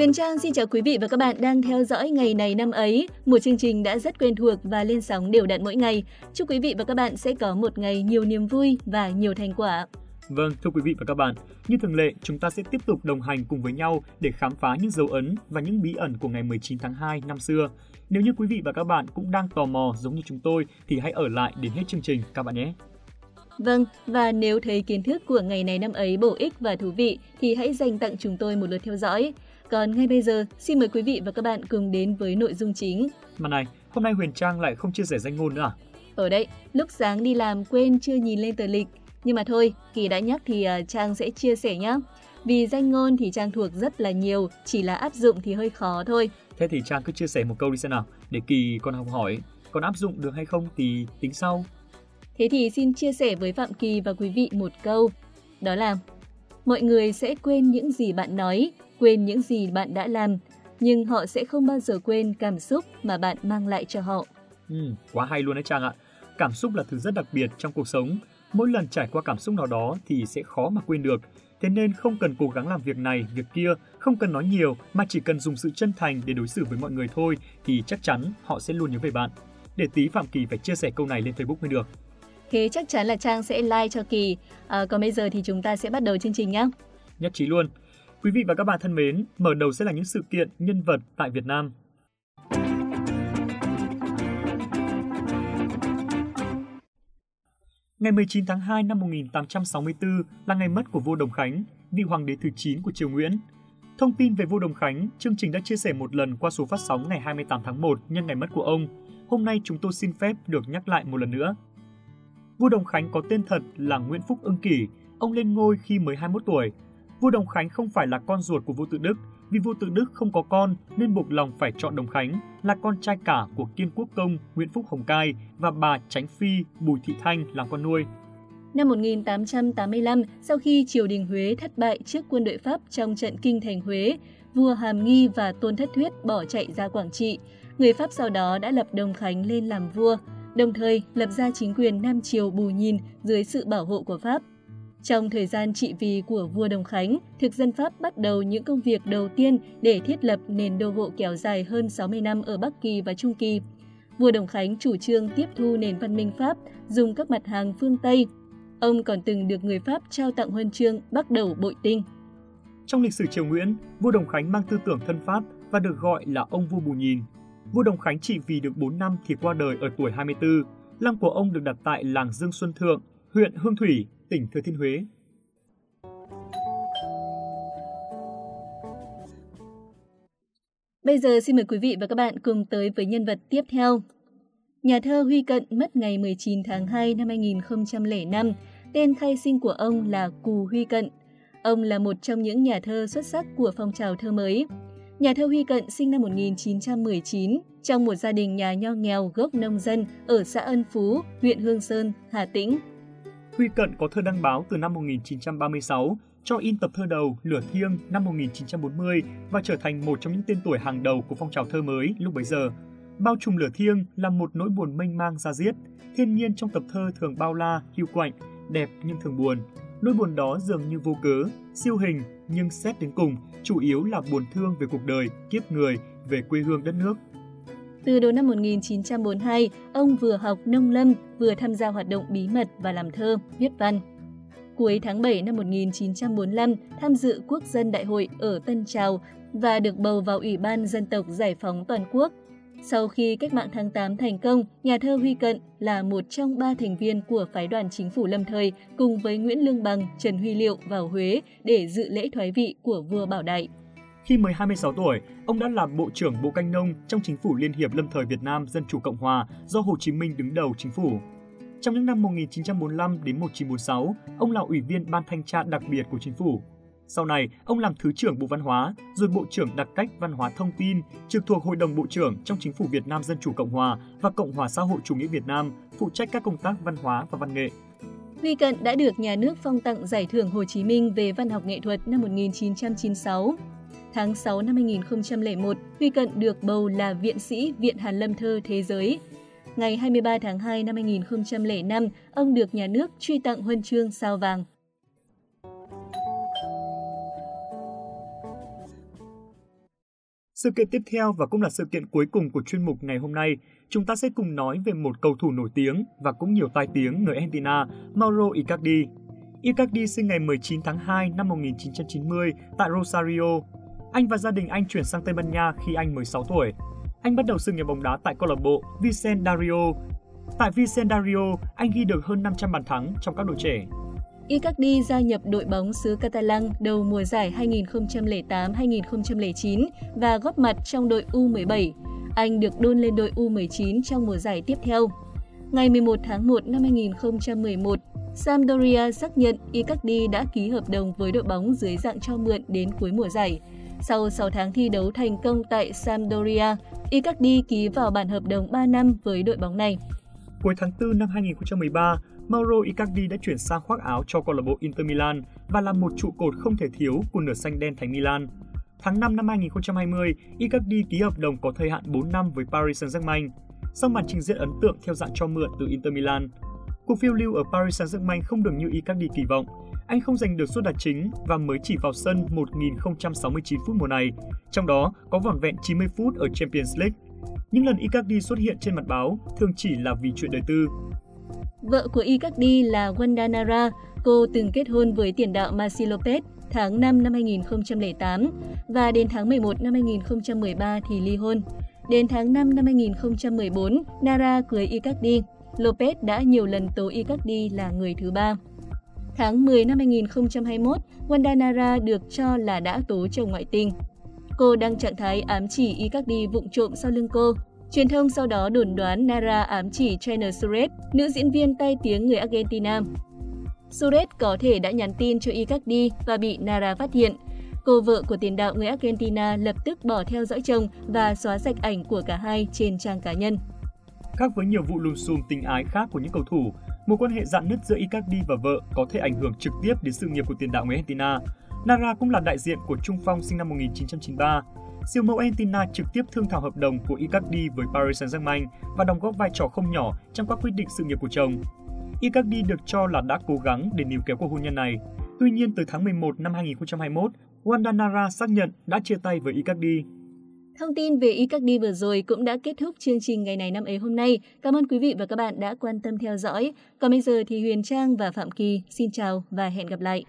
Huyền Trang xin chào quý vị và các bạn đang theo dõi ngày này năm ấy, một chương trình đã rất quen thuộc và lên sóng đều đặn mỗi ngày. Chúc quý vị và các bạn sẽ có một ngày nhiều niềm vui và nhiều thành quả. Vâng, thưa quý vị và các bạn, như thường lệ, chúng ta sẽ tiếp tục đồng hành cùng với nhau để khám phá những dấu ấn và những bí ẩn của ngày 19 tháng 2 năm xưa. Nếu như quý vị và các bạn cũng đang tò mò giống như chúng tôi thì hãy ở lại đến hết chương trình các bạn nhé. Vâng, và nếu thấy kiến thức của ngày này năm ấy bổ ích và thú vị thì hãy dành tặng chúng tôi một lượt theo dõi. Còn ngay bây giờ, xin mời quý vị và các bạn cùng đến với nội dung chính. Mà này, hôm nay Huyền Trang lại không chia sẻ danh ngôn nữa à? Ở đây, lúc sáng đi làm quên chưa nhìn lên tờ lịch. Nhưng mà thôi, Kỳ đã nhắc thì à, Trang sẽ chia sẻ nhé. Vì danh ngôn thì Trang thuộc rất là nhiều, chỉ là áp dụng thì hơi khó thôi. Thế thì Trang cứ chia sẻ một câu đi xem nào, để Kỳ còn học hỏi. Còn áp dụng được hay không thì tính sau. Thế thì xin chia sẻ với Phạm Kỳ và quý vị một câu. Đó là Mọi người sẽ quên những gì bạn nói, quên những gì bạn đã làm, nhưng họ sẽ không bao giờ quên cảm xúc mà bạn mang lại cho họ. Ừ, quá hay luôn đấy Trang ạ. Cảm xúc là thứ rất đặc biệt trong cuộc sống. Mỗi lần trải qua cảm xúc nào đó thì sẽ khó mà quên được. Thế nên không cần cố gắng làm việc này, việc kia, không cần nói nhiều mà chỉ cần dùng sự chân thành để đối xử với mọi người thôi thì chắc chắn họ sẽ luôn nhớ về bạn. Để tí Phạm Kỳ phải chia sẻ câu này lên Facebook mới được. Thế chắc chắn là Trang sẽ like cho Kỳ. À, còn bây giờ thì chúng ta sẽ bắt đầu chương trình nhé. Nhất trí luôn. Quý vị và các bạn thân mến, mở đầu sẽ là những sự kiện nhân vật tại Việt Nam. Ngày 19 tháng 2 năm 1864 là ngày mất của vua Đồng Khánh, vị hoàng đế thứ 9 của triều Nguyễn. Thông tin về vua Đồng Khánh, chương trình đã chia sẻ một lần qua số phát sóng ngày 28 tháng 1 nhân ngày mất của ông. Hôm nay chúng tôi xin phép được nhắc lại một lần nữa. Vua Đồng Khánh có tên thật là Nguyễn Phúc Ưng Kỷ, ông lên ngôi khi mới 21 tuổi. Vua Đồng Khánh không phải là con ruột của vua Tự Đức, vì vua Tự Đức không có con nên buộc lòng phải chọn Đồng Khánh là con trai cả của Kiên Quốc công Nguyễn Phúc Hồng Cai và bà Tránh Phi Bùi Thị Thanh làm con nuôi. Năm 1885, sau khi triều đình Huế thất bại trước quân đội Pháp trong trận kinh thành Huế, vua Hàm Nghi và Tôn Thất Thuyết bỏ chạy ra Quảng Trị. Người Pháp sau đó đã lập Đồng Khánh lên làm vua đồng thời lập ra chính quyền Nam Triều Bù Nhìn dưới sự bảo hộ của Pháp. Trong thời gian trị vì của vua Đồng Khánh, thực dân Pháp bắt đầu những công việc đầu tiên để thiết lập nền đô hộ kéo dài hơn 60 năm ở Bắc Kỳ và Trung Kỳ. Vua Đồng Khánh chủ trương tiếp thu nền văn minh Pháp, dùng các mặt hàng phương Tây. Ông còn từng được người Pháp trao tặng huân chương bắt đầu bội tinh. Trong lịch sử triều Nguyễn, vua Đồng Khánh mang tư tưởng thân Pháp và được gọi là ông vua Bù Nhìn. Vua Đồng Khánh trị vì được 4 năm thì qua đời ở tuổi 24. Lăng của ông được đặt tại làng Dương Xuân Thượng, huyện Hương Thủy, tỉnh Thừa Thiên Huế. Bây giờ xin mời quý vị và các bạn cùng tới với nhân vật tiếp theo. Nhà thơ Huy Cận mất ngày 19 tháng 2 năm 2005. Tên khai sinh của ông là Cù Huy Cận. Ông là một trong những nhà thơ xuất sắc của phong trào thơ mới. Nhà thơ Huy Cận sinh năm 1919 trong một gia đình nhà nho nghèo gốc nông dân ở xã Ân Phú, huyện Hương Sơn, Hà Tĩnh. Huy Cận có thơ đăng báo từ năm 1936, cho in tập thơ đầu Lửa Thiêng năm 1940 và trở thành một trong những tên tuổi hàng đầu của phong trào thơ mới lúc bấy giờ. Bao trùm lửa thiêng là một nỗi buồn mênh mang ra diết. Thiên nhiên trong tập thơ thường bao la, hiu quạnh, đẹp nhưng thường buồn. Nỗi buồn đó dường như vô cớ, siêu hình nhưng xét đến cùng, chủ yếu là buồn thương về cuộc đời, kiếp người, về quê hương đất nước. Từ đầu năm 1942, ông vừa học nông lâm, vừa tham gia hoạt động bí mật và làm thơ, viết văn. Cuối tháng 7 năm 1945, tham dự Quốc dân Đại hội ở Tân Trào và được bầu vào Ủy ban Dân tộc Giải phóng Toàn quốc sau khi cách mạng tháng 8 thành công, nhà thơ Huy Cận là một trong ba thành viên của phái đoàn chính phủ lâm thời cùng với Nguyễn Lương Bằng, Trần Huy Liệu vào Huế để dự lễ thoái vị của vua Bảo Đại. Khi mới 26 tuổi, ông đã làm Bộ trưởng Bộ Canh Nông trong chính phủ Liên hiệp Lâm thời Việt Nam Dân chủ Cộng hòa do Hồ Chí Minh đứng đầu chính phủ. Trong những năm 1945 đến 1946, ông là ủy viên ban thanh tra đặc biệt của chính phủ. Sau này, ông làm Thứ trưởng Bộ Văn hóa, rồi Bộ trưởng Đặc cách Văn hóa Thông tin, trực thuộc Hội đồng Bộ trưởng trong Chính phủ Việt Nam Dân chủ Cộng hòa và Cộng hòa xã hội chủ nghĩa Việt Nam, phụ trách các công tác văn hóa và văn nghệ. Huy Cận đã được nhà nước phong tặng Giải thưởng Hồ Chí Minh về văn học nghệ thuật năm 1996. Tháng 6 năm 2001, Huy Cận được bầu là Viện sĩ Viện Hàn Lâm Thơ Thế giới. Ngày 23 tháng 2 năm 2005, ông được nhà nước truy tặng huân chương sao vàng. Sự kiện tiếp theo và cũng là sự kiện cuối cùng của chuyên mục ngày hôm nay, chúng ta sẽ cùng nói về một cầu thủ nổi tiếng và cũng nhiều tai tiếng người Argentina, Mauro Icardi. Icardi sinh ngày 19 tháng 2 năm 1990 tại Rosario. Anh và gia đình anh chuyển sang Tây Ban Nha khi anh 16 tuổi. Anh bắt đầu sự nghiệp bóng đá tại câu lạc bộ Vicendario. Tại Vicendario, anh ghi được hơn 500 bàn thắng trong các đội trẻ. Icardi gia nhập đội bóng xứ Catalan đầu mùa giải 2008-2009 và góp mặt trong đội U17. Anh được đôn lên đội U19 trong mùa giải tiếp theo. Ngày 11 tháng 1 năm 2011, Sampdoria xác nhận Icardi đã ký hợp đồng với đội bóng dưới dạng cho mượn đến cuối mùa giải. Sau 6 tháng thi đấu thành công tại Sampdoria, Icardi ký vào bản hợp đồng 3 năm với đội bóng này. Cuối tháng 4 năm 2013, Mauro Icardi đã chuyển sang khoác áo cho câu lạc bộ Inter Milan và là một trụ cột không thể thiếu của nửa xanh đen thành Milan. Tháng 5 năm 2020, Icardi ký hợp đồng có thời hạn 4 năm với Paris Saint-Germain. Sau màn trình diễn ấn tượng theo dạng cho mượn từ Inter Milan, cuộc phiêu lưu ở Paris Saint-Germain không được như Icardi kỳ vọng. Anh không giành được suất đạt chính và mới chỉ vào sân 1069 phút mùa này, trong đó có vỏn vẹn 90 phút ở Champions League. Những lần Icardi xuất hiện trên mặt báo thường chỉ là vì chuyện đời tư. Vợ của Icardi là Wanda Nara, cô từng kết hôn với tiền đạo Maxi Lopez tháng 5 năm 2008 và đến tháng 11 năm 2013 thì ly hôn. Đến tháng 5 năm 2014, Nara cưới Icardi. Lopez đã nhiều lần tố Icardi là người thứ ba. Tháng 10 năm 2021, Wanda Nara được cho là đã tố chồng ngoại tình. Cô đăng trạng thái ám chỉ Icardi vụng trộm sau lưng cô Truyền thông sau đó đồn đoán Nara ám chỉ China Suret, nữ diễn viên tay tiếng người Argentina. Suret có thể đã nhắn tin cho Icardi và bị Nara phát hiện. Cô vợ của tiền đạo người Argentina lập tức bỏ theo dõi chồng và xóa sạch ảnh của cả hai trên trang cá nhân. Khác với nhiều vụ lùm xùm tình ái khác của những cầu thủ, mối quan hệ dạn nứt giữa Icardi và vợ có thể ảnh hưởng trực tiếp đến sự nghiệp của tiền đạo người Argentina. Nara cũng là đại diện của Trung Phong sinh năm 1993 siêu mẫu Argentina trực tiếp thương thảo hợp đồng của Icardi với Paris Saint-Germain và đóng góp vai trò không nhỏ trong các quyết định sự nghiệp của chồng. Icardi được cho là đã cố gắng để níu kéo cuộc hôn nhân này. Tuy nhiên, từ tháng 11 năm 2021, Wanda Nara xác nhận đã chia tay với Icardi. Thông tin về Icardi vừa rồi cũng đã kết thúc chương trình ngày này năm ấy hôm nay. Cảm ơn quý vị và các bạn đã quan tâm theo dõi. Còn bây giờ thì Huyền Trang và Phạm Kỳ xin chào và hẹn gặp lại.